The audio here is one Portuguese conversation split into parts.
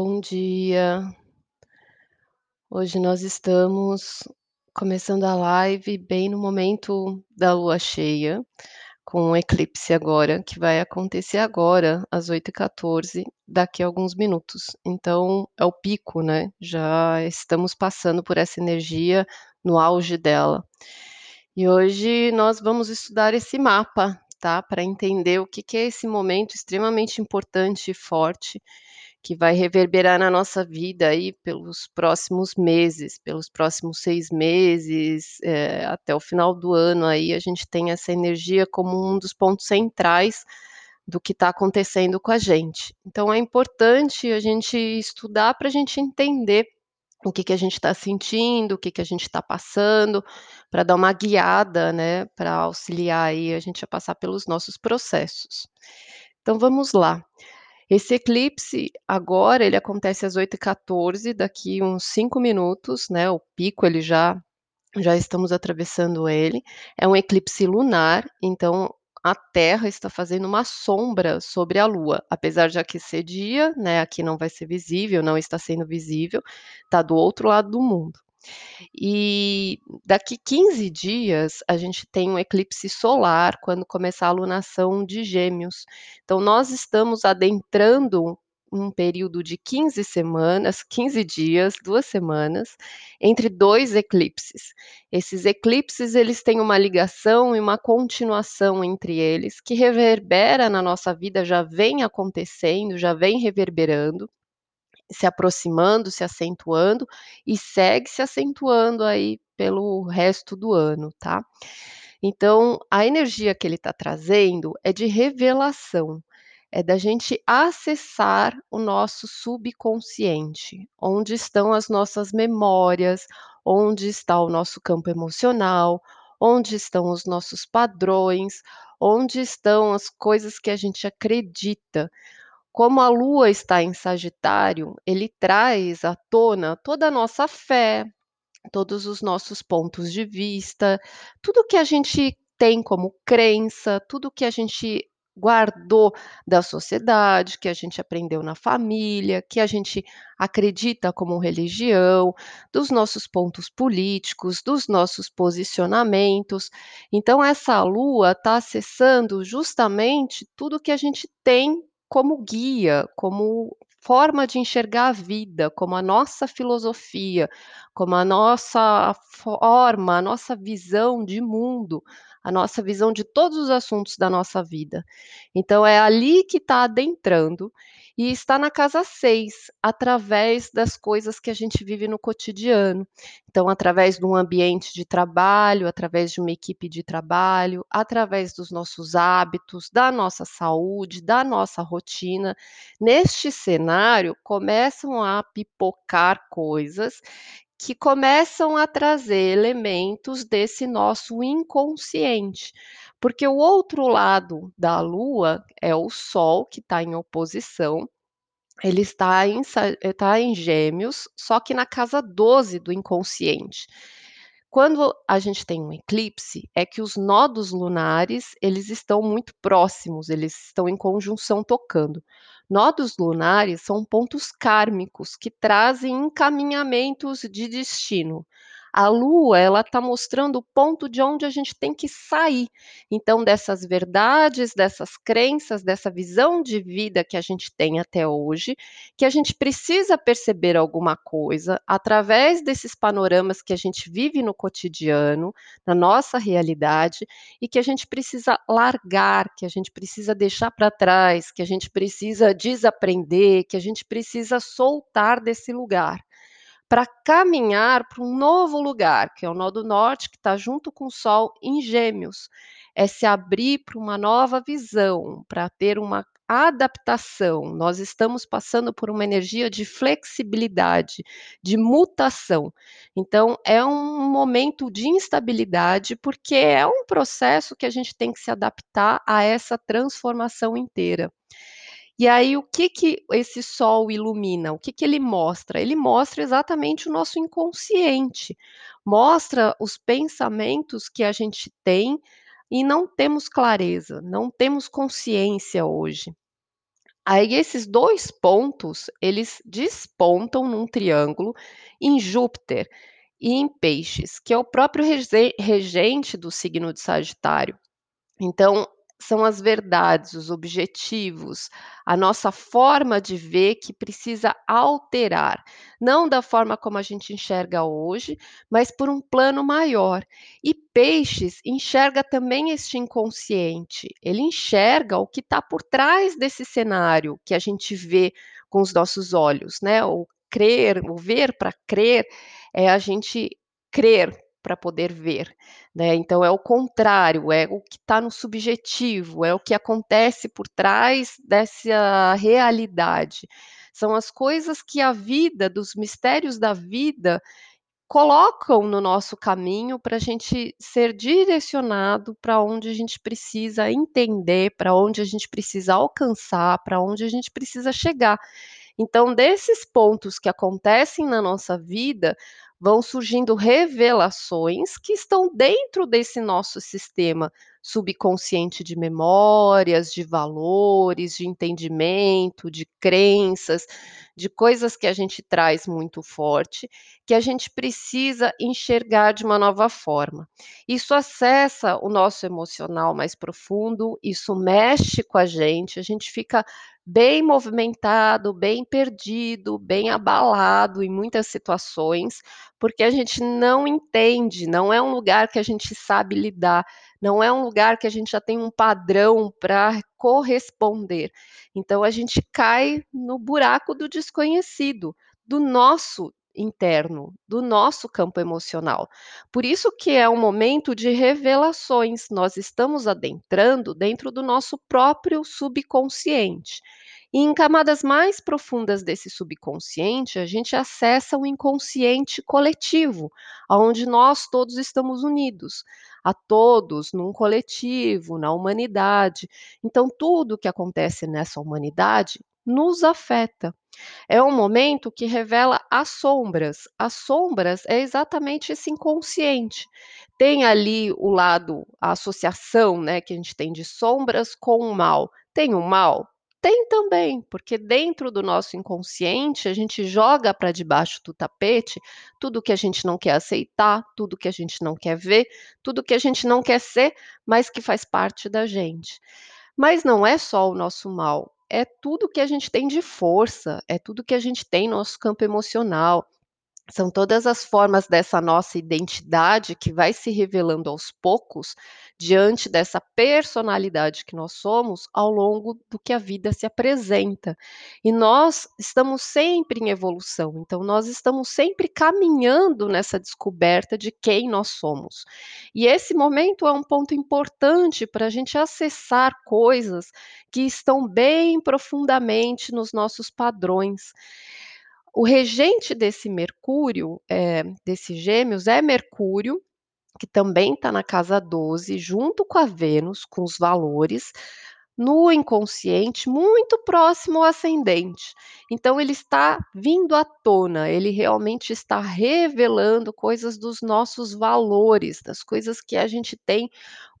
Bom dia. Hoje nós estamos começando a live bem no momento da lua cheia, com o eclipse agora, que vai acontecer agora, às 8h14, daqui a alguns minutos. Então, é o pico, né, já estamos passando por essa energia no auge dela. E hoje nós vamos estudar esse mapa, tá, para entender o que que é esse momento extremamente importante e forte, que vai reverberar na nossa vida aí pelos próximos meses, pelos próximos 6 meses, eh, até o final do ano aí a gente tem essa energia como um dos pontos centrais do que tá acontecendo com a gente. Então é importante a gente estudar pra gente entender o que que a gente tá sentindo, o que que a gente tá passando, pra dar uma guiada, né, pra auxiliar aí a gente a passar pelos nossos processos. Então vamos lá. Esse eclipse agora ele acontece às 8h14, daqui uns 5 minutos, né, o pico ele já já estamos atravessando ele. É um eclipse lunar, então a Terra está fazendo uma sombra sobre a Lua, apesar de aqui ser dia, né, aqui não vai ser visível, não está sendo visível, tá do outro lado do mundo. E daqui 15 dias a gente tem um eclipse solar, quando começar a lunação de Gêmeos. Então nós estamos adentrando um período de 15 semanas, 15 dias, 2 semanas, entre 2 eclipses. Esses eclipses eles têm uma ligação e uma continuação entre eles, que reverbera na nossa vida, já vem acontecendo, já vem reverberando, se aproximando, se acentuando e segue se acentuando aí pelo resto do ano, tá. Então, a energia que ele tá trazendo é de revelação, é da gente acessar o nosso subconsciente, onde estão as nossas memórias, onde está o nosso campo emocional, onde estão os nossos padrões, onde estão as coisas que a gente acredita. Como a lua está em Sagitário, ele traz à tona toda a nossa fé, todos os nossos pontos de vista, tudo que a gente tem como crença, tudo que a gente guardou da sociedade, que a gente aprendeu na família, que a gente acredita como religião, dos nossos pontos políticos, dos nossos posicionamentos. Então essa lua tá acessando justamente tudo que a gente tem como guia, como forma de enxergar a vida, como a nossa filosofia, como a nossa forma, a nossa visão de mundo, a nossa visão de todos os assuntos da nossa vida. Então é ali que tá adentrando, e está na casa 6, através das coisas que a gente vive no cotidiano. Então através de um ambiente de trabalho, através de uma equipe de trabalho, através dos nossos hábitos, da nossa saúde, da nossa rotina. Neste cenário, começam a pipocar coisas, que começam a trazer elementos desse nosso inconsciente, porque o outro lado da lua é o sol que tá em oposição, ele está em sa tá em Gêmeos, só que na casa 12 do inconsciente. Quando a gente tem um eclipse, é que os nodos lunares, eles estão muito próximos, eles estão em conjunção tocando. Nodos lunares são pontos kármicos que trazem encaminhamentos de destino. A lua, ela tá mostrando o ponto de onde a gente tem que sair, então dessas verdades, dessas crenças, dessa visão de vida que a gente tem até hoje, que a gente precisa perceber alguma coisa, através desses panoramas que a gente vive no cotidiano, na nossa realidade, e que a gente precisa largar, que a gente precisa deixar pra trás, que a gente precisa desaprender, que a gente precisa soltar desse lugar, pra caminhar pra um novo lugar, que é o nó do norte, que tá junto com o sol em Gêmeos. É se abrir pra uma nova visão, pra ter uma adaptação. Nós estamos passando por uma energia de flexibilidade, de mutação. Então é um momento de instabilidade, porque é um processo que a gente tem que se adaptar a essa transformação inteira. E aí o que que esse sol ilumina? O que que ele mostra? Ele mostra exatamente o nosso inconsciente, mostra os pensamentos que a gente tem e não temos clareza, não temos consciência hoje. Aí esses 2 pontos, eles despontam num triângulo em Júpiter e em Peixes, que é o próprio rege regente do signo de Sagitário. Então, são as verdades, os objetivos, a nossa forma de ver que precisa alterar, não da forma como a gente enxerga hoje, mas por um plano maior. E Peixes enxerga também este inconsciente, ele enxerga o que está por trás desse cenário que a gente vê com os nossos olhos, né? O crer, o ver para crer, é a gente crer para poder ver, né? Então é o contrário, é o que está no subjetivo, é o que acontece por trás dessa realidade. São as coisas que a vida, dos mistérios da vida, colocam no nosso caminho para a gente ser direcionado para onde a gente precisa entender, para onde a gente precisa alcançar, para onde a gente precisa chegar. Então, desses pontos que acontecem na nossa vida, vão surgindo revelações que estão dentro desse nosso sistema subconsciente de memórias, de valores, de entendimento, de crenças, de coisas que a gente traz muito forte, que a gente precisa enxergar de uma nova forma. Isso acessa o nosso emocional mais profundo, isso mexe com a gente, a gente fica bem movimentado, bem perdido, bem abalado em muitas situações, porque a gente não entende, não é um lugar que a gente sabe lidar, não é um lugar que a gente já tem um padrão para corresponder. Então a gente cai no buraco do desconhecido, do nosso interno, do nosso campo emocional. Por isso que é um momento de revelações. Nós estamos adentrando dentro do nosso próprio subconsciente. E em camadas mais profundas desse subconsciente, a gente acessa o inconsciente coletivo, aonde nós todos estamos unidos, a todos num coletivo, na humanidade. Então, tudo que acontece nessa humanidade nos afeta. É um momento que revela as sombras. As sombras é exatamente esse inconsciente. Tem ali o lado, a associação, né, que a gente tem de sombras com o mal. Tem o mal? Tem também, porque dentro do nosso inconsciente a gente joga para debaixo do tapete tudo que a gente não quer aceitar, tudo que a gente não quer ver, tudo que a gente não quer ser, mas que faz parte da gente. Mas não é só o nosso mal, é tudo que a gente tem de força, é tudo que a gente tem no nosso campo emocional, são todas as formas dessa nossa identidade que vai se revelando aos poucos, diante dessa personalidade que nós somos, ao longo do que a vida se apresenta. E nós estamos sempre em evolução, então nós estamos sempre caminhando nessa descoberta de quem nós somos. E esse momento é um ponto importante para a gente acessar coisas que estão bem profundamente nos nossos padrões. O regente desse Mercúrio, eh, desse Gêmeos, é Mercúrio, que também está na casa 12, junto com a Vênus, com os valores, no inconsciente, muito próximo ao ascendente. Então, ele está vindo à tona, ele realmente está revelando coisas dos nossos valores, das coisas que a gente tem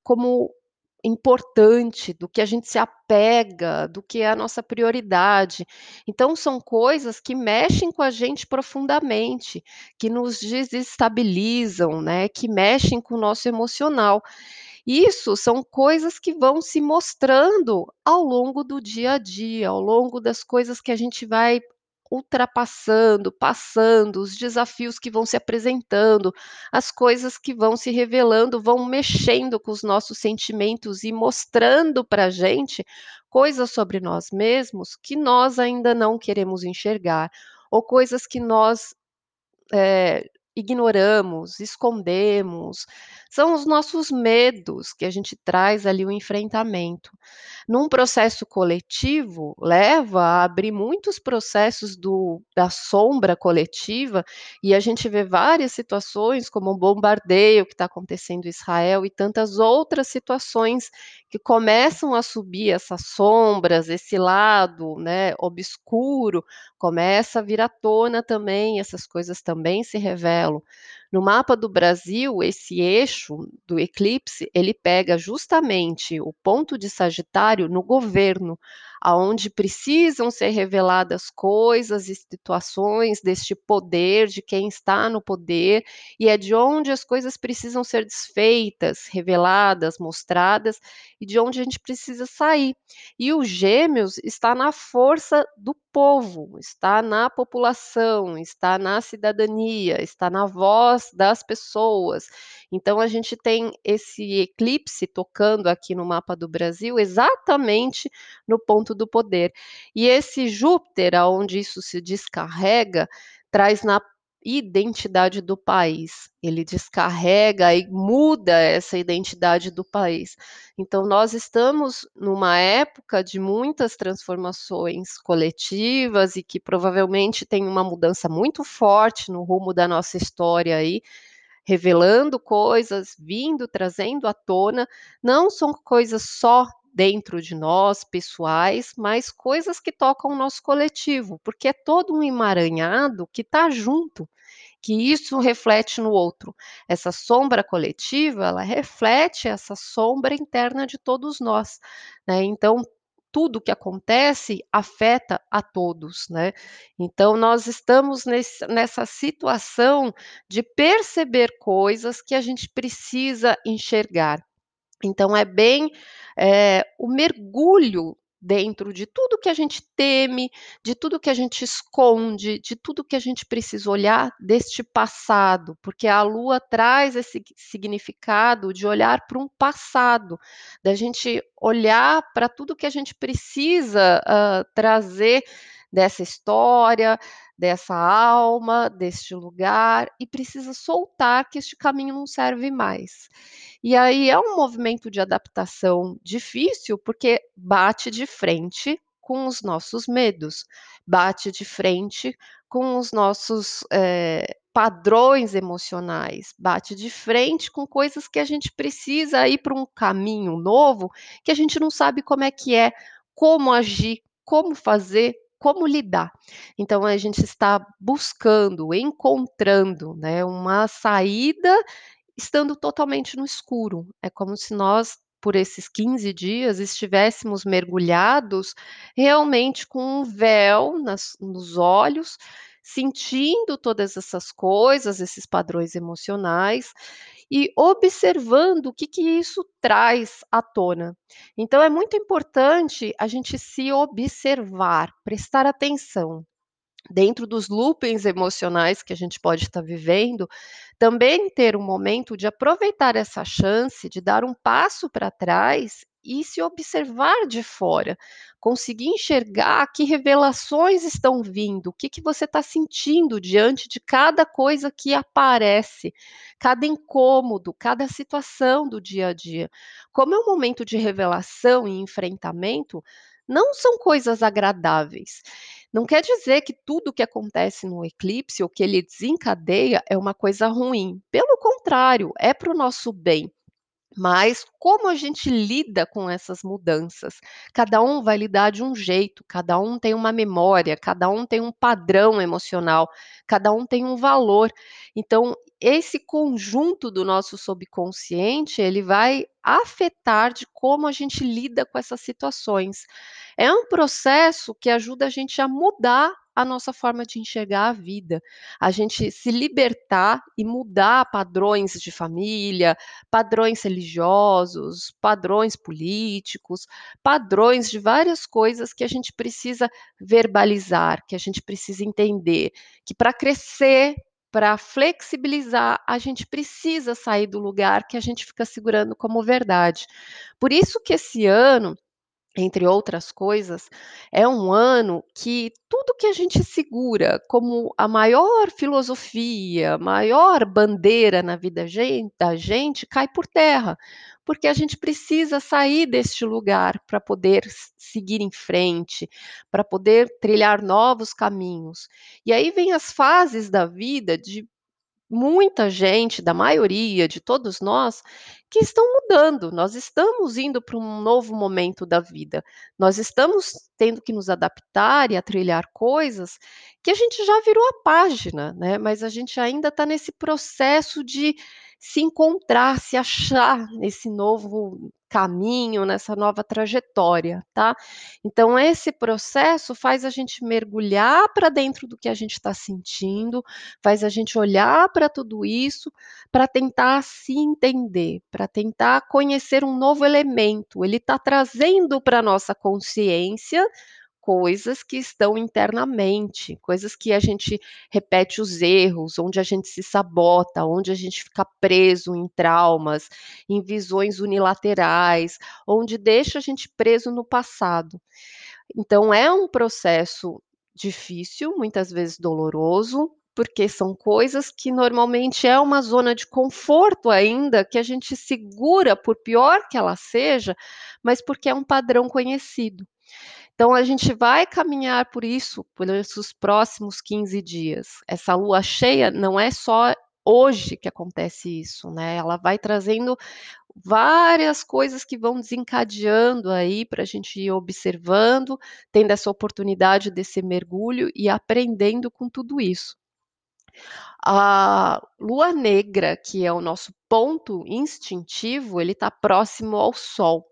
como importante, do que a gente se apega, do que é a nossa prioridade. Então são coisas que mexem com a gente profundamente, que nos desestabilizam, né, que mexem com o nosso emocional. Isso são coisas que vão se mostrando ao longo do dia a dia, ao longo das coisas que a gente vai ultrapassando, passando, os desafios que vão se apresentando, as coisas que vão se revelando, vão mexendo com os nossos sentimentos e mostrando para a gente coisas sobre nós mesmos que nós ainda não queremos enxergar, ou coisas que nós é, ignoramos, escondemos, são os nossos medos que a gente traz ali o enfrentamento. Num processo coletivo, leva a abrir muitos processos do, da sombra coletiva, e a gente vê várias situações, como o bombardeio que está acontecendo em Israel e tantas outras situações que começam a subir essas sombras, esse lado né, obscuro, começa a vir à tona também, essas coisas também se revelam Marcelo, no mapa do Brasil, esse eixo do eclipse, ele pega justamente o ponto de Sagitário no governo, aonde precisam ser reveladas coisas e situações deste poder, de quem está no poder, e é de onde as coisas precisam ser desfeitas, reveladas, mostradas, e de onde a gente precisa sair. E o Gêmeos está na força do povo, está na população, está na cidadania, está na voz das pessoas. Então a gente tem esse eclipse tocando aqui no mapa do Brasil exatamente no ponto do poder. E esse Júpiter, aonde isso se descarrega, traz na identidade do país. Ele descarrega e muda essa identidade do país. Então, nós estamos numa época de muitas transformações coletivas e que provavelmente tem uma mudança muito forte no rumo da nossa história aí, revelando coisas, vindo, trazendo à tona, não são coisas só dentro de nós, pessoais, mas coisas que tocam o nosso coletivo, porque é todo um emaranhado que está junto, que isso reflete no outro. Essa sombra coletiva, ela reflete essa sombra interna de todos nós, né? Então, tudo que acontece afeta a todos, né? Então, nós estamos nesse, nessa situação de perceber coisas que a gente precisa enxergar. Então é bem, eh, o mergulho dentro de tudo que a gente teme, de tudo que a gente esconde, de tudo que a gente precisa olhar deste passado, porque a lua traz esse significado de olhar para um passado, da gente olhar para tudo que a gente precisa, hã, trazer dessa história, dessa alma, deste lugar, e precisa soltar que este caminho não serve mais. E aí é um movimento de adaptação difícil, porque bate de frente com os nossos medos, bate de frente com os nossos, eh, padrões emocionais, bate de frente com coisas que a gente precisa ir para um caminho novo, que a gente não sabe como é que é, como agir, como fazer, como lidar. Então a gente está buscando, encontrando, né, uma saída estando totalmente no escuro. É como se nós, por esses 15 dias, estivéssemos mergulhados realmente com um véu nas nos olhos, sentindo todas essas coisas, esses padrões emocionais e observando o que que isso traz à tona. Então é muito importante a gente se observar, prestar atenção. Dentro dos loopings emocionais que a gente pode estar vivendo, também ter um momento de aproveitar essa chance de dar um passo para trás e se observar de fora, conseguir enxergar que revelações estão vindo, o que que você está sentindo diante de cada coisa que aparece, cada incômodo, cada situação do dia a dia. Como é um momento de revelação e enfrentamento, não são coisas agradáveis. Não quer dizer que tudo que acontece no eclipse ou que ele desencadeia é uma coisa ruim. Pelo contrário, é para o nosso bem. Mas como a gente lida com essas mudanças? Cada um vai lidar de um jeito, cada um tem uma memória, cada um tem um padrão emocional, cada um tem um valor. Então, esse conjunto do nosso subconsciente, ele vai afetar de como a gente lida com essas situações. É um processo que ajuda a gente a mudar a nossa forma de enxergar a vida, a gente se libertar e mudar padrões de família, padrões religiosos, padrões políticos, padrões de várias coisas que a gente precisa verbalizar, que a gente precisa entender, que para crescer, para flexibilizar, a gente precisa sair do lugar que a gente fica segurando como verdade. Por isso que esse ano entre outras coisas, é um ano que tudo que a gente segura como a maior filosofia, maior bandeira na vida da gente, cai por terra, porque a gente precisa sair deste lugar para poder seguir em frente, para poder trilhar novos caminhos. E aí vem as fases da vida de muita gente, da maioria, de todos nós, que estão mudando. Nós estamos indo para um novo momento da vida. Nós estamos tendo que nos adaptar e a trilhar coisas que a gente já virou a página, né? Mas a gente ainda está nesse processo de se encontrar, se achar nesse novo caminho, nessa nova trajetória, tá? Então, esse processo faz a gente mergulhar para dentro do que a gente está sentindo, faz a gente olhar para tudo isso, para tentar se entender, para tentar conhecer um novo elemento. Ele está trazendo para a nossa consciência coisas que estão internamente, coisas que a gente repete os erros, onde a gente se sabota, onde a gente fica preso em traumas, em visões unilaterais, onde deixa a gente preso no passado. Então é um processo difícil, muitas vezes doloroso, porque são coisas que normalmente é uma zona de conforto ainda, que a gente segura, por pior que ela seja, mas porque é um padrão conhecido. Então a gente vai caminhar por isso, por esses próximos 15 dias. Essa lua cheia não é só hoje que acontece isso, né? Ela vai trazendo várias coisas que vão desencadeando aí para a gente ir observando, tendo essa oportunidade desse mergulho e aprendendo com tudo isso. A lua negra, que é o nosso ponto instintivo, ele está próximo ao Sol.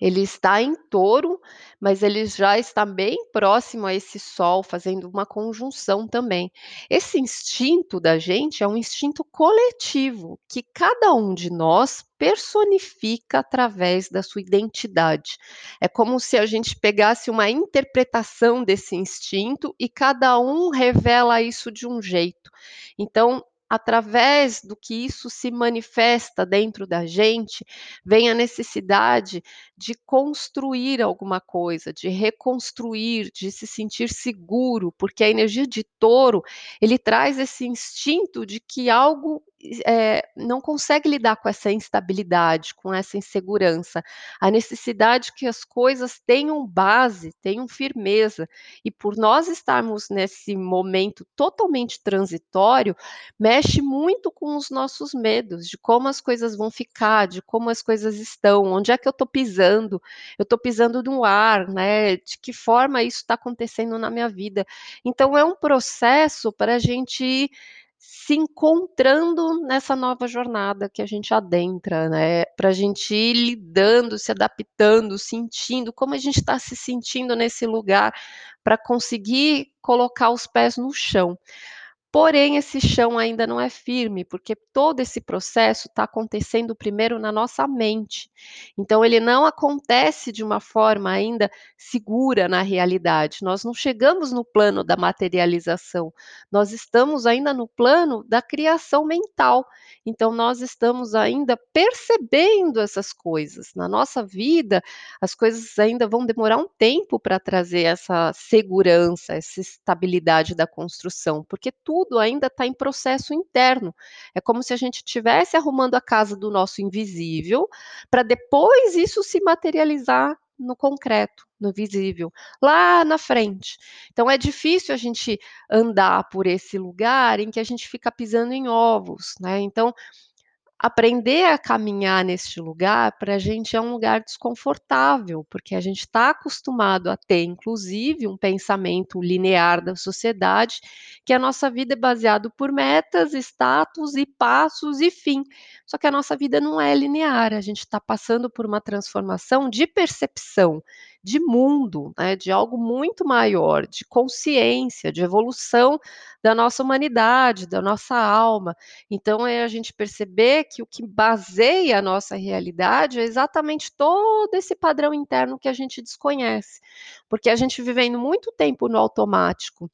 Ele está em touro, mas ele já está bem próximo a esse sol, fazendo uma conjunção também. Esse instinto da gente é um instinto coletivo, que cada um de nós personifica através da sua identidade. É como se a gente pegasse uma interpretação desse instinto e cada um revela isso de um jeito. Então, através do que isso se manifesta dentro da gente, vem a necessidade de construir alguma coisa, de reconstruir, de se sentir seguro, porque a energia de touro, ele traz esse instinto de que algo é, não consegue lidar com essa instabilidade, com essa insegurança, a necessidade que as coisas tenham base, tenham firmeza, e por nós estarmos nesse momento totalmente transitório, mexe muito com os nossos medos, de como as coisas vão ficar, de como as coisas estão, onde é que eu estou pisando, eu estou pisando no ar, né? De que forma isso está acontecendo na minha vida. Então é um processo para a gente se encontrando nessa nova jornada que a gente adentra, né? Para a gente ir lidando, se adaptando, sentindo como a gente está se sentindo nesse lugar, para conseguir colocar os pés no chão. Porém, esse chão ainda não é firme, porque todo esse processo está acontecendo primeiro na nossa mente. Então, ele não acontece de uma forma ainda segura na realidade. Nós não chegamos no plano da materialização, nós estamos ainda no plano da criação mental. Então, nós estamos ainda percebendo essas coisas. Na nossa vida, as coisas ainda vão demorar um tempo para trazer essa segurança, essa estabilidade da construção, porque tudo tudo ainda está em processo interno. É como se a gente estivesse arrumando a casa do nosso invisível, para depois isso se materializar no concreto, no visível, lá na frente. Então é difícil a gente andar por esse lugar em que a gente fica pisando em ovos, né? Então aprender a caminhar neste lugar para a gente é um lugar desconfortável, porque a gente está acostumado a ter, inclusive, um pensamento linear da sociedade, que a nossa vida é baseado por metas, status e passos e fim. Só que a nossa vida não é linear, a gente está passando por uma transformação de percepção, de mundo, né, de algo muito maior, de consciência, de evolução da nossa humanidade, da nossa alma. Então é a gente perceber que o que baseia a nossa realidade é exatamente todo esse padrão interno que a gente desconhece. Porque a gente vivendo muito tempo no automático,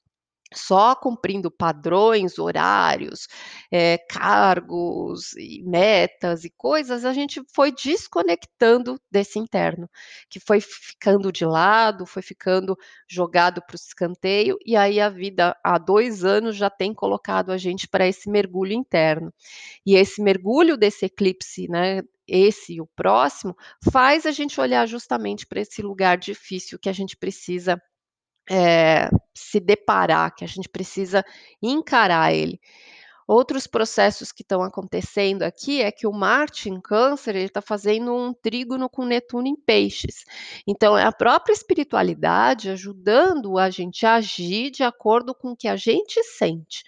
só cumprindo padrões, horários, é, cargos e metas e coisas, a gente foi desconectando desse interno, que foi ficando de lado, foi ficando jogado para o escanteio, e aí a vida há dois anos já tem colocado a gente para esse mergulho interno. E esse mergulho desse eclipse, né, esse e o próximo, faz a gente olhar justamente para esse lugar difícil que a gente precisa é, se deparar, que a gente precisa encarar ele. Outros processos que estão acontecendo aqui é que o Marte em Câncer ele está fazendo um trígono com Netuno em Peixes. Então, é a própria espiritualidade ajudando a gente a agir de acordo com o que a gente sente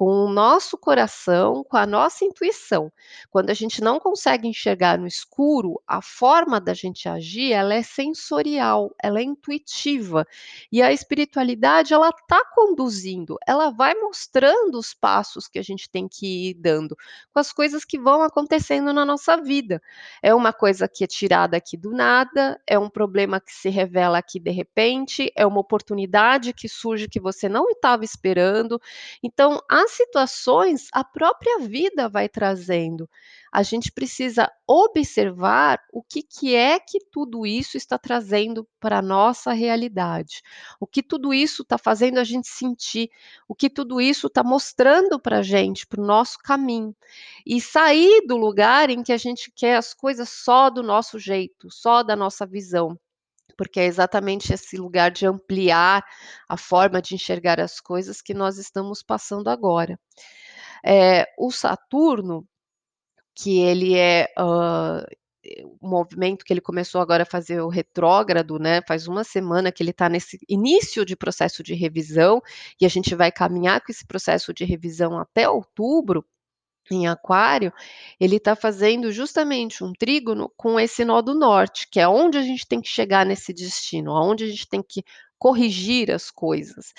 com o nosso coração, com a nossa intuição. Quando a gente não consegue enxergar no escuro, a forma da gente agir, ela é sensorial, ela é intuitiva. E a espiritualidade, ela está conduzindo, ela vai mostrando os passos que a gente tem que ir dando, com as coisas que vão acontecendo na nossa vida. É uma coisa que é tirada aqui do nada, é um problema que se revela aqui de repente, é uma oportunidade que surge que você não estava esperando. Então, a situações a própria vida vai trazendo. A gente precisa observar o que, que é que tudo isso está trazendo para a nossa realidade, o que tudo isso está fazendo a gente sentir, o que tudo isso está mostrando para a gente, para o nosso caminho, e sair do lugar em que a gente quer as coisas só do nosso jeito, só da nossa visão porque é exatamente esse lugar de ampliar a forma de enxergar as coisas que nós estamos passando agora. É, o Saturno, que ele é uh, o movimento que ele começou agora a fazer o retrógrado, né? Faz uma semana que ele está nesse início de processo de revisão e a gente vai caminhar com esse processo de revisão até outubro em Aquário, ele está fazendo justamente um trígono com esse nó do norte, que é onde a gente tem que chegar nesse destino, aonde a gente tem que corrigir as coisas.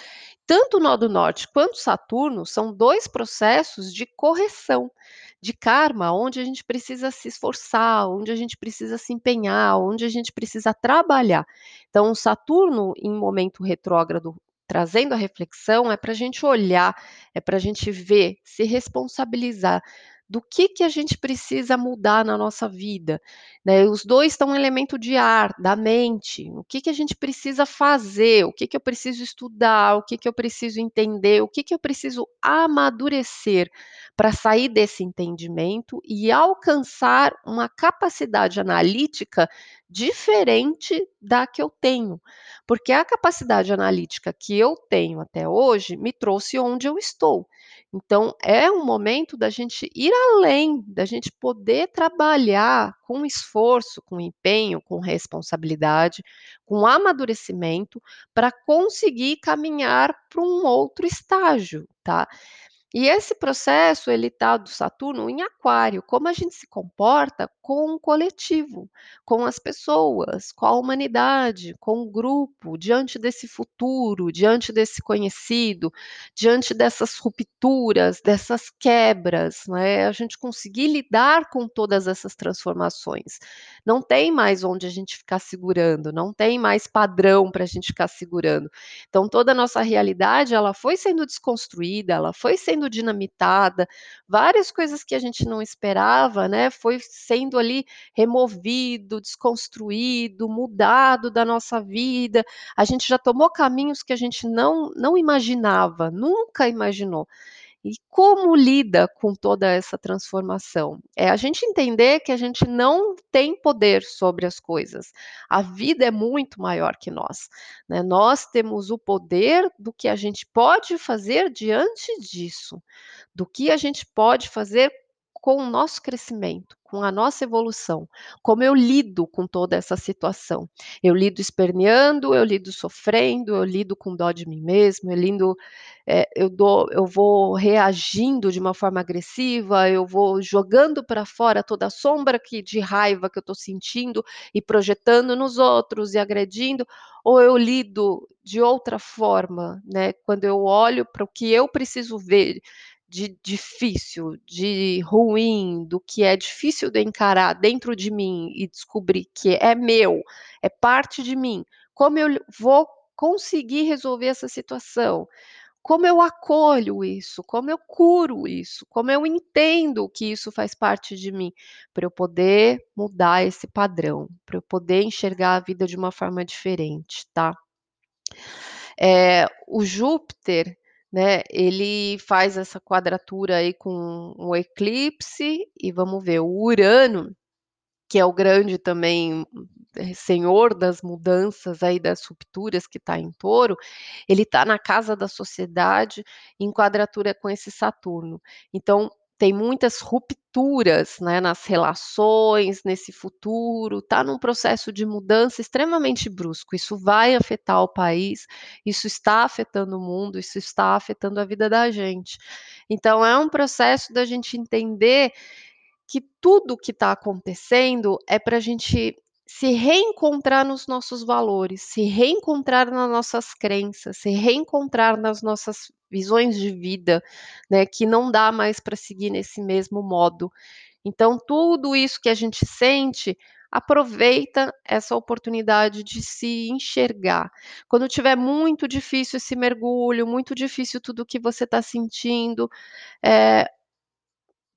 Tanto o nó do norte quanto Saturno são dois processos de correção, de karma, onde a gente precisa se esforçar, onde a gente precisa se empenhar, onde a gente precisa trabalhar. Então, Saturno, em momento retrógrado trazendo a reflexão é para a gente olhar, é para a gente ver, se responsabilizar do que, que a gente precisa mudar na nossa vida. Né? Os dois estão um elemento de ar, da mente. O que, que a gente precisa fazer? O que, que eu preciso estudar? O que, que eu preciso entender? O que, que eu preciso amadurecer para sair desse entendimento e alcançar uma capacidade analítica diferente da que eu tenho. Porque a capacidade analítica que eu tenho até hoje me trouxe onde eu estou. Então, é um momento da gente ir além, da gente poder trabalhar com esforço, com empenho, com responsabilidade, com amadurecimento, para conseguir caminhar para um outro estágio, tá? E esse processo, ele está do Saturno em Aquário, como a gente se comporta com o coletivo, com as pessoas, com a humanidade, com o grupo, diante desse futuro, diante desse conhecido, diante dessas rupturas, dessas quebras, né? A gente conseguir lidar com todas essas transformações. Não tem mais onde a gente ficar segurando, não tem mais padrão para a gente ficar segurando. Então, toda a nossa realidade, ela foi sendo desconstruída, ela foi sendo sendo dinamitada, várias coisas que a gente não esperava, né, foi sendo ali removido, desconstruído, mudado da nossa vida. A gente já tomou caminhos que a gente não não imaginava, nunca imaginou. E como lida com toda essa transformação? É a gente entender que a gente não tem poder sobre as coisas. A vida é muito maior que nós. Né? Nós temos o poder do que a gente pode fazer diante disso, do que a gente pode fazer com o nosso crescimento, com a nossa evolução, como eu lido com toda essa situação. Eu lido esperneando, eu lido sofrendo, eu lido com dó de mim mesmo, eu lido, é, eu dou, eu vou reagindo de uma forma agressiva, eu vou jogando para fora toda a sombra que, de raiva que eu estou sentindo e projetando nos outros e agredindo, ou eu lido de outra forma, né? Quando eu olho para o que eu preciso ver de difícil, de ruim, do que é difícil de encarar dentro de mim e descobrir que é meu, é parte de mim, como eu vou conseguir resolver essa situação? Como eu acolho isso? Como eu curo isso? Como eu entendo que isso faz parte de mim? Para eu poder mudar esse padrão, para eu poder enxergar a vida de uma forma diferente, tá? É, o Júpiter, né, ele faz essa quadratura aí com o eclipse e vamos ver o Urano, que é o grande também senhor das mudanças aí, das rupturas que está em Touro, ele está na casa da sociedade, em quadratura com esse Saturno. Então, tem muitas rupturas, né, nas relações, nesse futuro, está num processo de mudança extremamente brusco. Isso vai afetar o país, isso está afetando o mundo, isso está afetando a vida da gente. Então, é um processo da gente entender que tudo que está acontecendo é para a gente se reencontrar nos nossos valores, se reencontrar nas nossas crenças, se reencontrar nas nossas visões de vida, né, que não dá mais para seguir nesse mesmo modo. Então, tudo isso que a gente sente, aproveita essa oportunidade de se enxergar. Quando tiver muito difícil esse mergulho, muito difícil tudo que você está sentindo, eh,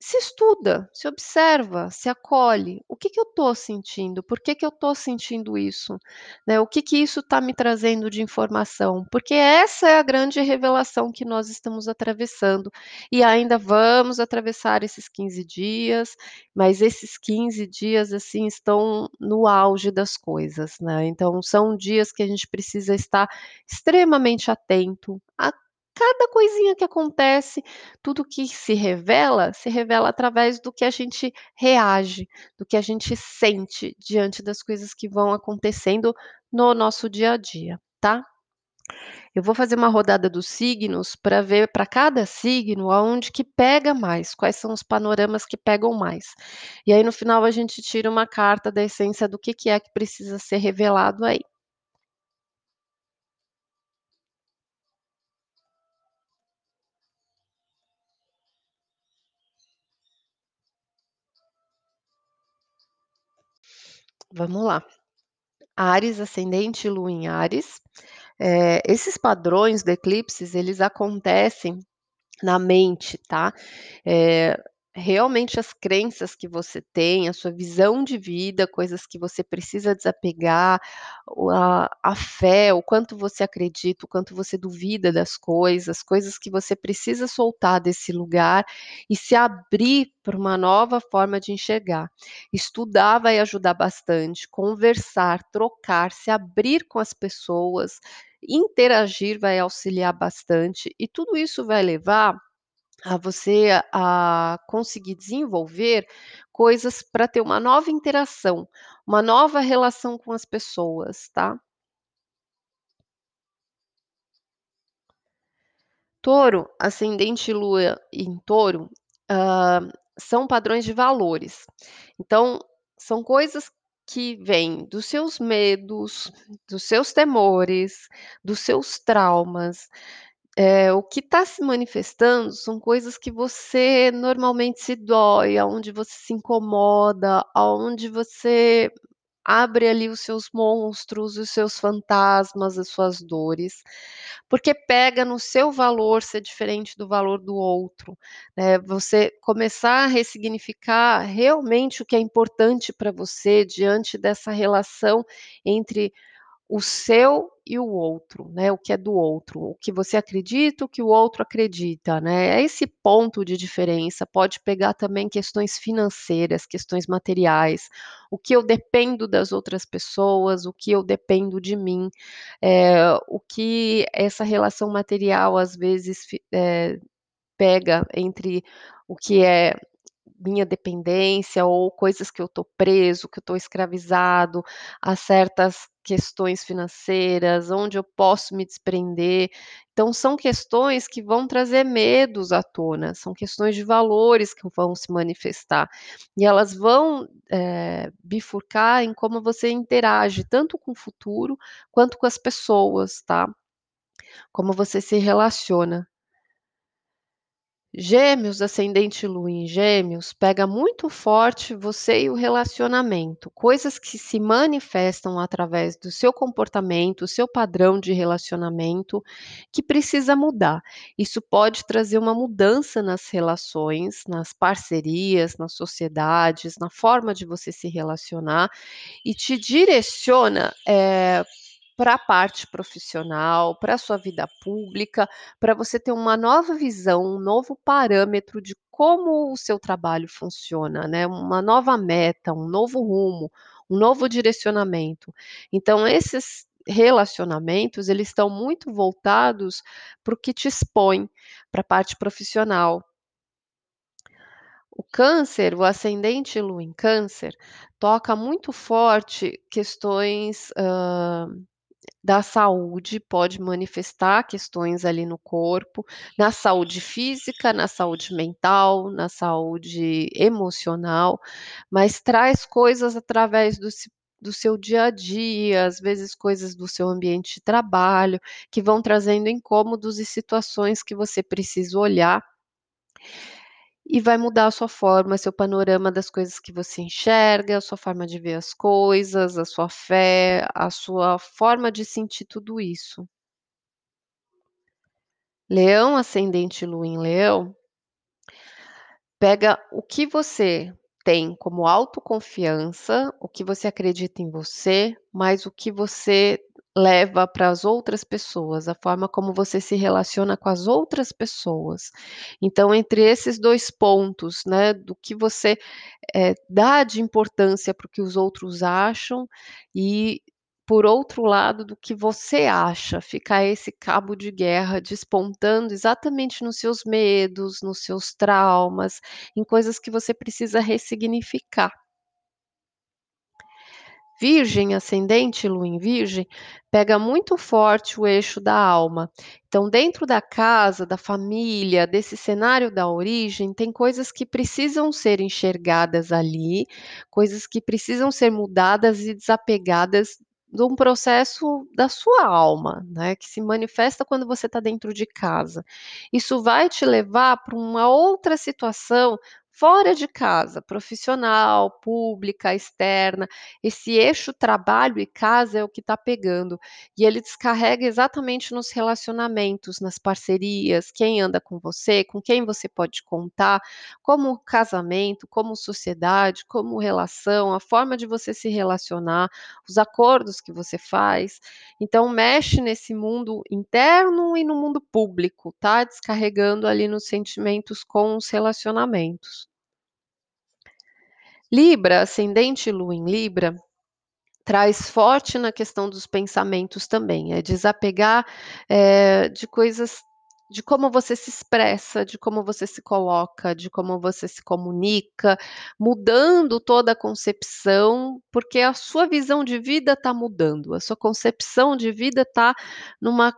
se estuda, se observa, se acolhe. O que que eu estou sentindo? Por que que eu estou sentindo isso? Né, o que que isso está me trazendo de informação? Porque essa é a grande revelação que nós estamos atravessando, e ainda vamos atravessar esses 15 dias, mas esses 15 dias, assim, estão no auge das coisas, né, então são dias que a gente precisa estar extremamente atento a cada coisinha que acontece, tudo que se revela, se revela através do que a gente reage, do que a gente sente diante das coisas que vão acontecendo no nosso dia a dia, tá? Eu vou fazer uma rodada dos signos para ver para cada signo aonde que pega mais, quais são os panoramas que pegam mais. E aí no final a gente tira uma carta da essência do que que é que precisa ser revelado aí. Vamos lá. Áries, ascendente Lua em Áries, eh, esses padrões do eclipses, eles acontecem na mente, tá? Eh, realmente as crenças que você tem, a sua visão de vida, coisas que você precisa desapegar, a a fé, o quanto você acredita, o quanto você duvida das coisas, coisas que você precisa soltar desse lugar e se abrir para uma nova forma de enxergar. Estudar vai ajudar bastante, conversar, trocar, se abrir com as pessoas, interagir vai auxiliar bastante e tudo isso vai levar a você a conseguir desenvolver coisas para ter uma nova interação, uma nova relação com as pessoas, tá? Touro, ascendente Lua em Touro, hã, são padrões de valores. Então, são coisas que vêm dos seus medos, dos seus temores, dos seus traumas. Eh, o que está se manifestando são coisas que você normalmente se dói, aonde você se incomoda, aonde você abre ali os seus monstros, os seus fantasmas, as suas dores, porque pega no seu valor ser diferente do valor do outro, né, você começar a ressignificar realmente o que é importante para você diante dessa relação entre o seu e o outro, né, o que é do outro, o que você acredita, o que o outro acredita, né, é esse ponto de diferença, pode pegar também questões financeiras, questões materiais, o que eu dependo das outras pessoas, o que eu dependo de mim, eh, o que essa relação material às vezes eh, pega entre o que é minha dependência ou coisas que eu estou preso, que eu estou escravizado a certas questões financeiras, onde eu posso me desprender. Então são questões que vão trazer medos à tona, são questões de valores que vão se manifestar, e elas vão, eh, bifurcar em como você interage tanto com o futuro, quanto com as pessoas, tá? Como você se relaciona. Gêmeos, ascendente Lua em Gêmeos, pega muito forte você e o relacionamento, coisas que se manifestam através do seu comportamento, seu padrão de relacionamento, que precisa mudar. Isso pode trazer uma mudança nas relações, nas parcerias, nas sociedades, na forma de você se relacionar, e te direciona, eh, pra parte profissional, pra sua vida pública, pra você ter uma nova visão, um novo parâmetro de como o seu trabalho funciona, né, uma nova meta, um novo rumo, um novo direcionamento. Então esses relacionamentos, eles estão muito voltados para o que te expõe, para a parte profissional. O câncer, o ascendente lua em câncer, toca muito forte questões, hã, da saúde, pode manifestar questões ali no corpo, na saúde física, na saúde mental, na saúde emocional, mas traz coisas através do do seu dia a dia, às vezes coisas do seu ambiente de trabalho, que vão trazendo incômodos e situações que você precisa olhar e vai mudar a sua forma, seu panorama das coisas que você enxerga, a sua forma de ver as coisas, a sua fé, a sua forma de sentir tudo isso. Leão, ascendente lua em leão pega o que você tem como autoconfiança, o que você acredita em você, mas o que você leva para as outras pessoas, a forma como você se relaciona com as outras pessoas. Então, entre esses 2 pontos, né, do que você, eh, dá de importância para o que os outros acham e, por outro lado, do que você acha, fica esse cabo de guerra despontando exatamente nos seus medos, nos seus traumas, em coisas que você precisa ressignificar. Virgem, ascendente lua em virgem, pega muito forte o eixo da alma. Então, dentro da casa, da família, desse cenário da origem, tem coisas que precisam ser enxergadas ali, coisas que precisam ser mudadas e desapegadas de um processo da sua alma, né, que se manifesta quando você está dentro de casa. Isso vai te levar para uma outra situação fora de casa, profissional, pública, externa. Esse eixo trabalho e casa é o que está pegando. E ele descarrega exatamente nos relacionamentos, nas parcerias, quem anda com você, com quem você pode contar, como casamento, como sociedade, como relação, a forma de você se relacionar, os acordos que você faz. Então mexe nesse mundo interno e no mundo público, tá? Descarregando ali nos sentimentos com os relacionamentos. Libra, ascendente lua em Libra, traz forte na questão dos pensamentos também, é desapegar, eh, de coisas de como você se expressa, de como você se coloca, de como você se comunica, mudando toda a concepção, porque a sua visão de vida está mudando, a sua concepção de vida está numa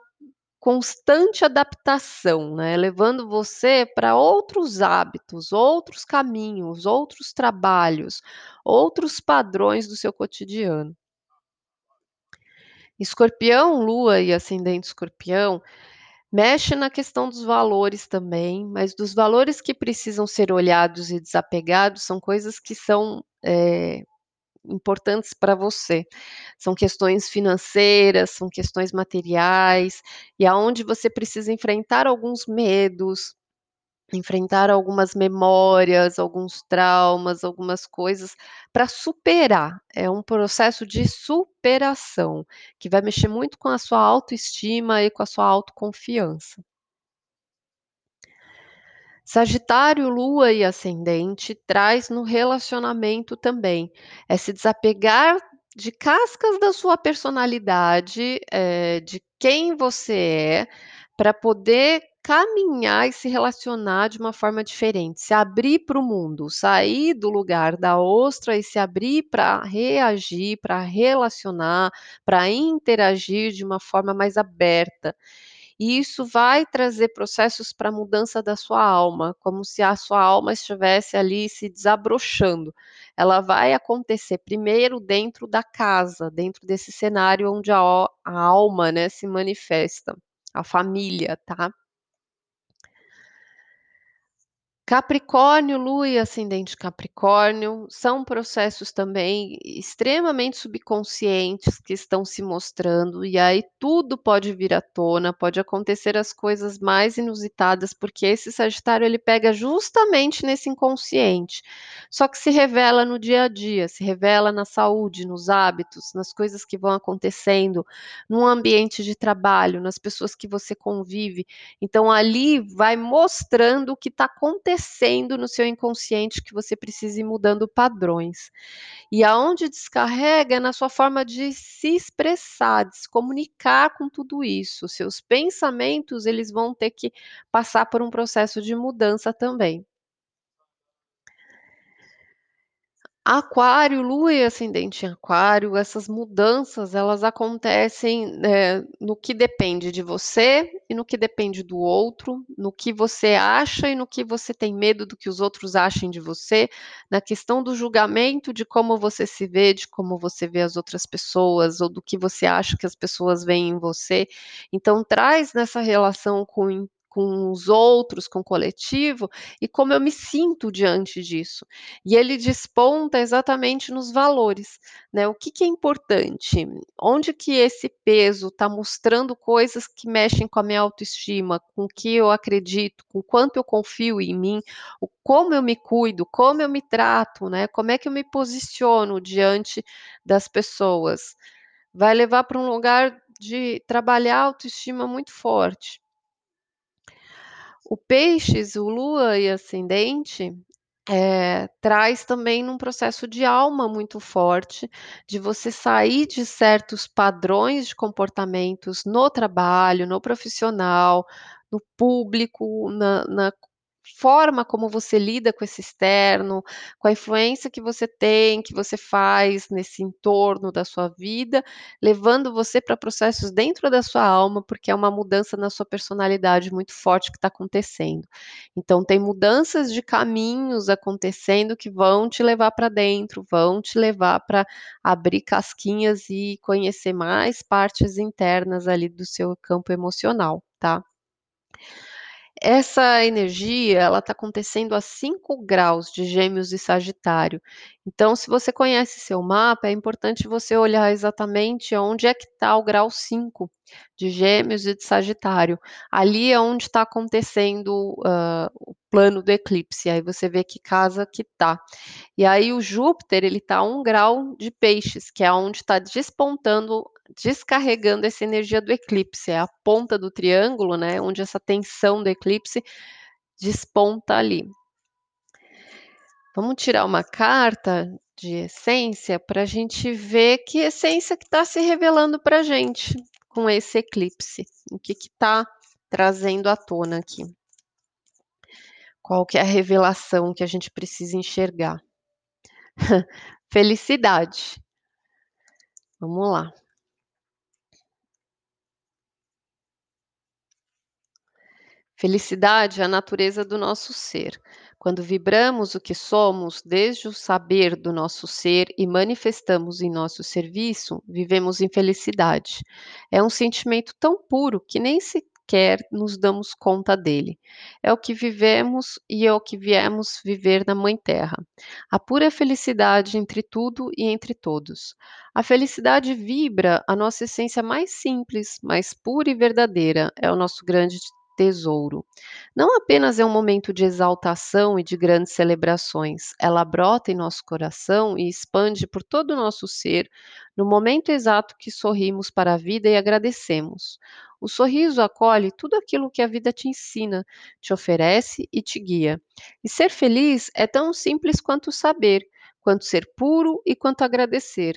constante adaptação, né, levando você para outros hábitos, outros caminhos, outros trabalhos, outros padrões do seu cotidiano. Escorpião, lua e ascendente escorpião, mexe na questão dos valores também, mas dos valores que precisam ser olhados e desapegados, são coisas que são, eh, importantes para você. São questões financeiras, são questões materiais, e aonde você precisa enfrentar alguns medos, enfrentar algumas memórias, alguns traumas, algumas coisas para superar. É um processo de superação, que vai mexer muito com a sua autoestima e com a sua autoconfiança. Sagitário, lua e ascendente traz no relacionamento também, é se desapegar de cascas da sua personalidade, eh, de quem você é, para poder caminhar e se relacionar de uma forma diferente, se abrir para o mundo, sair do lugar da ostra e se abrir para reagir, para relacionar, para interagir de uma forma mais aberta. E isso vai trazer processos para mudança da sua alma, como se a sua alma estivesse ali se desabrochando. Ela vai acontecer primeiro dentro da casa, dentro desse cenário onde a a alma, né, se manifesta, a família, tá? Capricórnio, lua e ascendente Capricórnio, são processos também extremamente subconscientes que estão se mostrando, e aí tudo pode vir à tona, pode acontecer as coisas mais inusitadas, porque esse Sagitário ele pega justamente nesse inconsciente, só que se revela no dia a dia, se revela na saúde, nos hábitos, nas coisas que vão acontecendo, no ambiente de trabalho, nas pessoas que você convive. Então ali vai mostrando o que está acontecendo acontecendo no seu inconsciente que você precisa ir mudando padrões. E aonde descarrega é na sua forma de se expressar, de se comunicar com tudo isso. Seus pensamentos, eles vão ter que passar por um processo de mudança também. Aquário, Lua e ascendente em Aquário, essas mudanças elas acontecem, eh, no que depende de você e no que depende do outro, no que você acha e no que você tem medo do que os outros achem de você, na questão do julgamento de como você se vê, de como você vê as outras pessoas ou do que você acha que as pessoas veem em você. Então traz nessa relação com com os outros, com o coletivo, e como eu me sinto diante disso. E ele desponta exatamente nos valores, né? O que, que é importante? Onde que esse peso está mostrando coisas que mexem com a minha autoestima, com o que eu acredito, com quanto eu confio em mim, o como eu me cuido, como eu me trato, né? Como é que eu me posiciono diante das pessoas? Vai levar para um lugar de trabalhar a autoestima muito forte. O peixes, o lua e ascendente, eh, traz também num processo de alma muito forte, de você sair de certos padrões de comportamentos no trabalho, no profissional, no público, na na forma como você lida com esse externo, com a influência que você tem, que você faz nesse entorno da sua vida, levando você para processos dentro da sua alma, porque é uma mudança na sua personalidade muito forte que está acontecendo. Então, tem mudanças de caminhos acontecendo que vão te levar para dentro, vão te levar para abrir casquinhas e conhecer mais partes internas ali do seu campo emocional, tá? Essa energia, ela está acontecendo a 5 graus de Gêmeos e Sagitário. Então, se você conhece seu mapa, é importante você olhar exatamente onde é que está o grau 5 de Gêmeos e de Sagitário. Ali é onde está acontecendo uh, o plano do eclipse. Aí você vê que casa que está. E aí o Júpiter, ele está a um grau de Peixes, que é onde está despontando descarregando essa energia do eclipse, é a ponta do triângulo, né, onde essa tensão do eclipse desponta ali. Vamos tirar uma carta de essência para a gente ver que essência que está se revelando para a gente com esse eclipse, o que está trazendo à tona aqui. Qual que é a revelação que a gente precisa enxergar? Felicidade. Vamos lá. Felicidade é a natureza do nosso ser. Quando vibramos o que somos, desde o saber do nosso ser e manifestamos em nosso serviço, vivemos em felicidade. É um sentimento tão puro que nem sequer nos damos conta dele. É o que vivemos e é o que viemos viver na Mãe Terra. A pura felicidade entre tudo e entre todos. A felicidade vibra a nossa essência mais simples, mais pura e verdadeira. É o nosso grande tesouro. Não apenas é um momento de exaltação e de grandes celebrações, ela brota em nosso coração e expande por todo o nosso ser no momento exato que sorrimos para a vida e agradecemos. O sorriso acolhe tudo aquilo que a vida te ensina, te oferece e te guia. E ser feliz é tão simples quanto saber, quanto ser puro e quanto agradecer.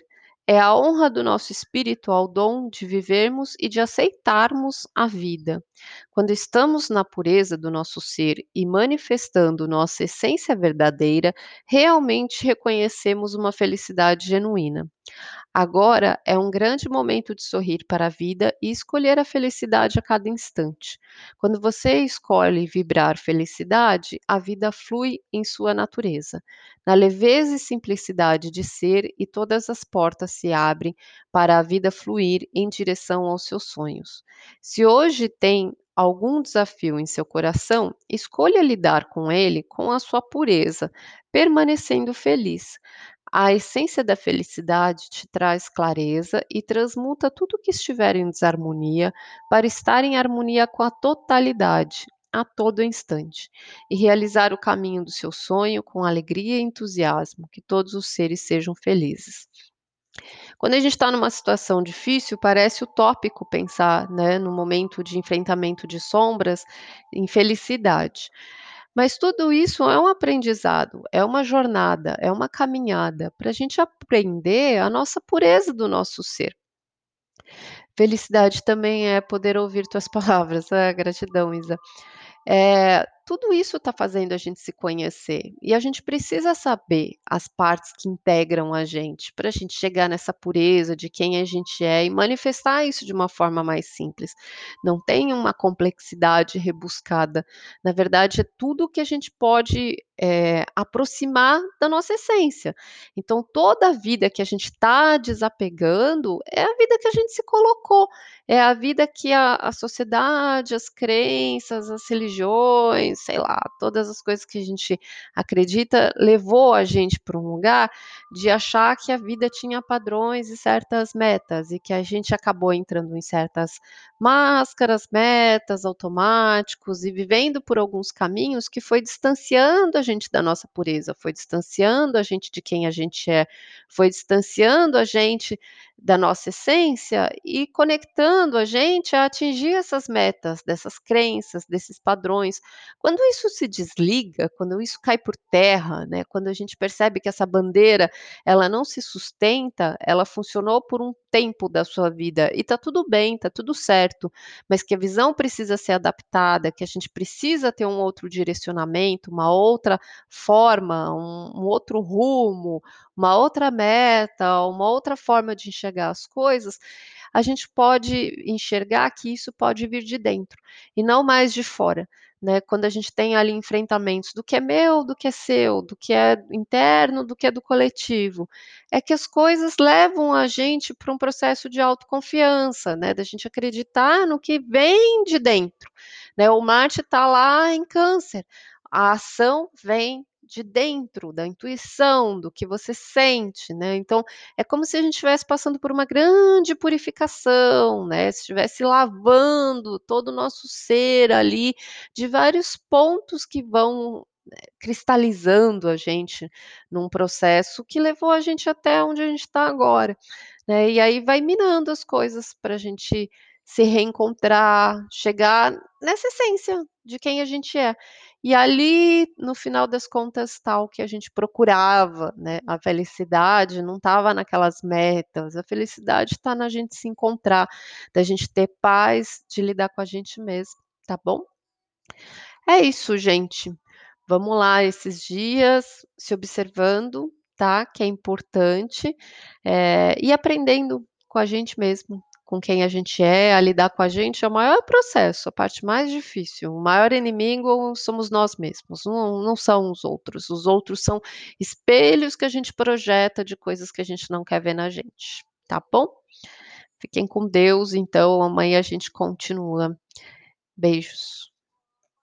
É a honra do nosso espírito ao dom de vivermos e de aceitarmos a vida. Quando estamos na pureza do nosso ser e manifestando nossa essência verdadeira, realmente reconhecemos uma felicidade genuína. Agora é um grande momento de sorrir para a vida e escolher a felicidade a cada instante. Quando você escolhe vibrar felicidade, a vida flui em sua natureza, na leveza e simplicidade de ser, e todas as portas se abrem para a vida fluir em direção aos seus sonhos. Se hoje tem algum desafio em seu coração, escolha lidar com ele com a sua pureza, permanecendo feliz. A essência da felicidade te traz clareza e transmuta tudo que estiver em desarmonia para estar em harmonia com a totalidade, a todo instante, e realizar o caminho do seu sonho com alegria e entusiasmo, que todos os seres sejam felizes. Quando a gente está numa situação difícil, parece utópico pensar, né, no momento de enfrentamento de sombras, em felicidade. Mas tudo isso é um aprendizado, é uma jornada, é uma caminhada pra gente aprender a nossa pureza do nosso ser. Felicidade também é poder ouvir tuas palavras. Ah, gratidão, Isa. Eh, tudo isso tá fazendo a gente se conhecer, e a gente precisa saber as partes que integram a gente, pra gente chegar nessa pureza de quem a gente é e manifestar isso de uma forma mais simples. Não tem uma complexidade rebuscada, na verdade é tudo que a gente pode, eh, aproximar da nossa essência. Então toda a vida que a gente tá desapegando, é a vida que a gente se colocou, é a vida que a a sociedade, as crenças, as religiões, sei lá, todas as coisas que a gente acredita, levou a gente pra um lugar de achar que a vida tinha padrões e certas metas, e que a gente acabou entrando em certas máscaras, metas, automáticos e vivendo por alguns caminhos que foi distanciando a gente da nossa pureza, foi distanciando a gente de quem a gente é, foi distanciando a gente da nossa essência e conectando a gente a atingir essas metas, dessas crenças, desses padrões. Quando isso se desliga, quando isso cai por terra, né, quando a gente percebe que essa bandeira, ela não se sustenta, ela funcionou por um tempo da sua vida e tá tudo bem, tá tudo certo, mas que a visão precisa ser adaptada, que a gente precisa ter um outro direcionamento, uma outra forma, um um outro rumo, uma outra meta, uma outra forma de enxergar as coisas, a gente pode enxergar que isso pode vir de dentro, e não mais de fora, né. Quando a gente tem ali enfrentamentos do que é meu, do que é seu, do que é interno, do que é do coletivo, é que as coisas levam a gente pra um processo de autoconfiança, né, da gente acreditar no que vem de dentro, né. O Marte tá lá em Câncer, a ação vem de dentro, da intuição, do que você sente, né. Então, é como se a gente estivesse passando por uma grande purificação, né, estivesse lavando todo o nosso ser ali, de vários pontos que vão, eh, cristalizando a gente num processo que levou a gente até onde a gente tá agora, né. E aí vai minando as coisas pra gente se reencontrar, chegar nessa essência de quem a gente é. E ali, no final das contas, o que a gente procurava, né, a felicidade não estava naquelas metas, a felicidade tá na gente se encontrar, da gente ter paz de lidar com a gente mesmo, tá bom? É isso gente, vamos lá esses dias se observando, tá, que é importante, eh, e aprendendo com a gente mesmo, com quem a gente é, a lidar com a gente é o maior processo, a parte mais difícil, o maior inimigo somos nós mesmos, não não são os outros, os outros são espelhos que a gente projeta de coisas que a gente não quer ver na gente, tá bom? Fiquem com Deus então, amanhã a gente continua. Beijos.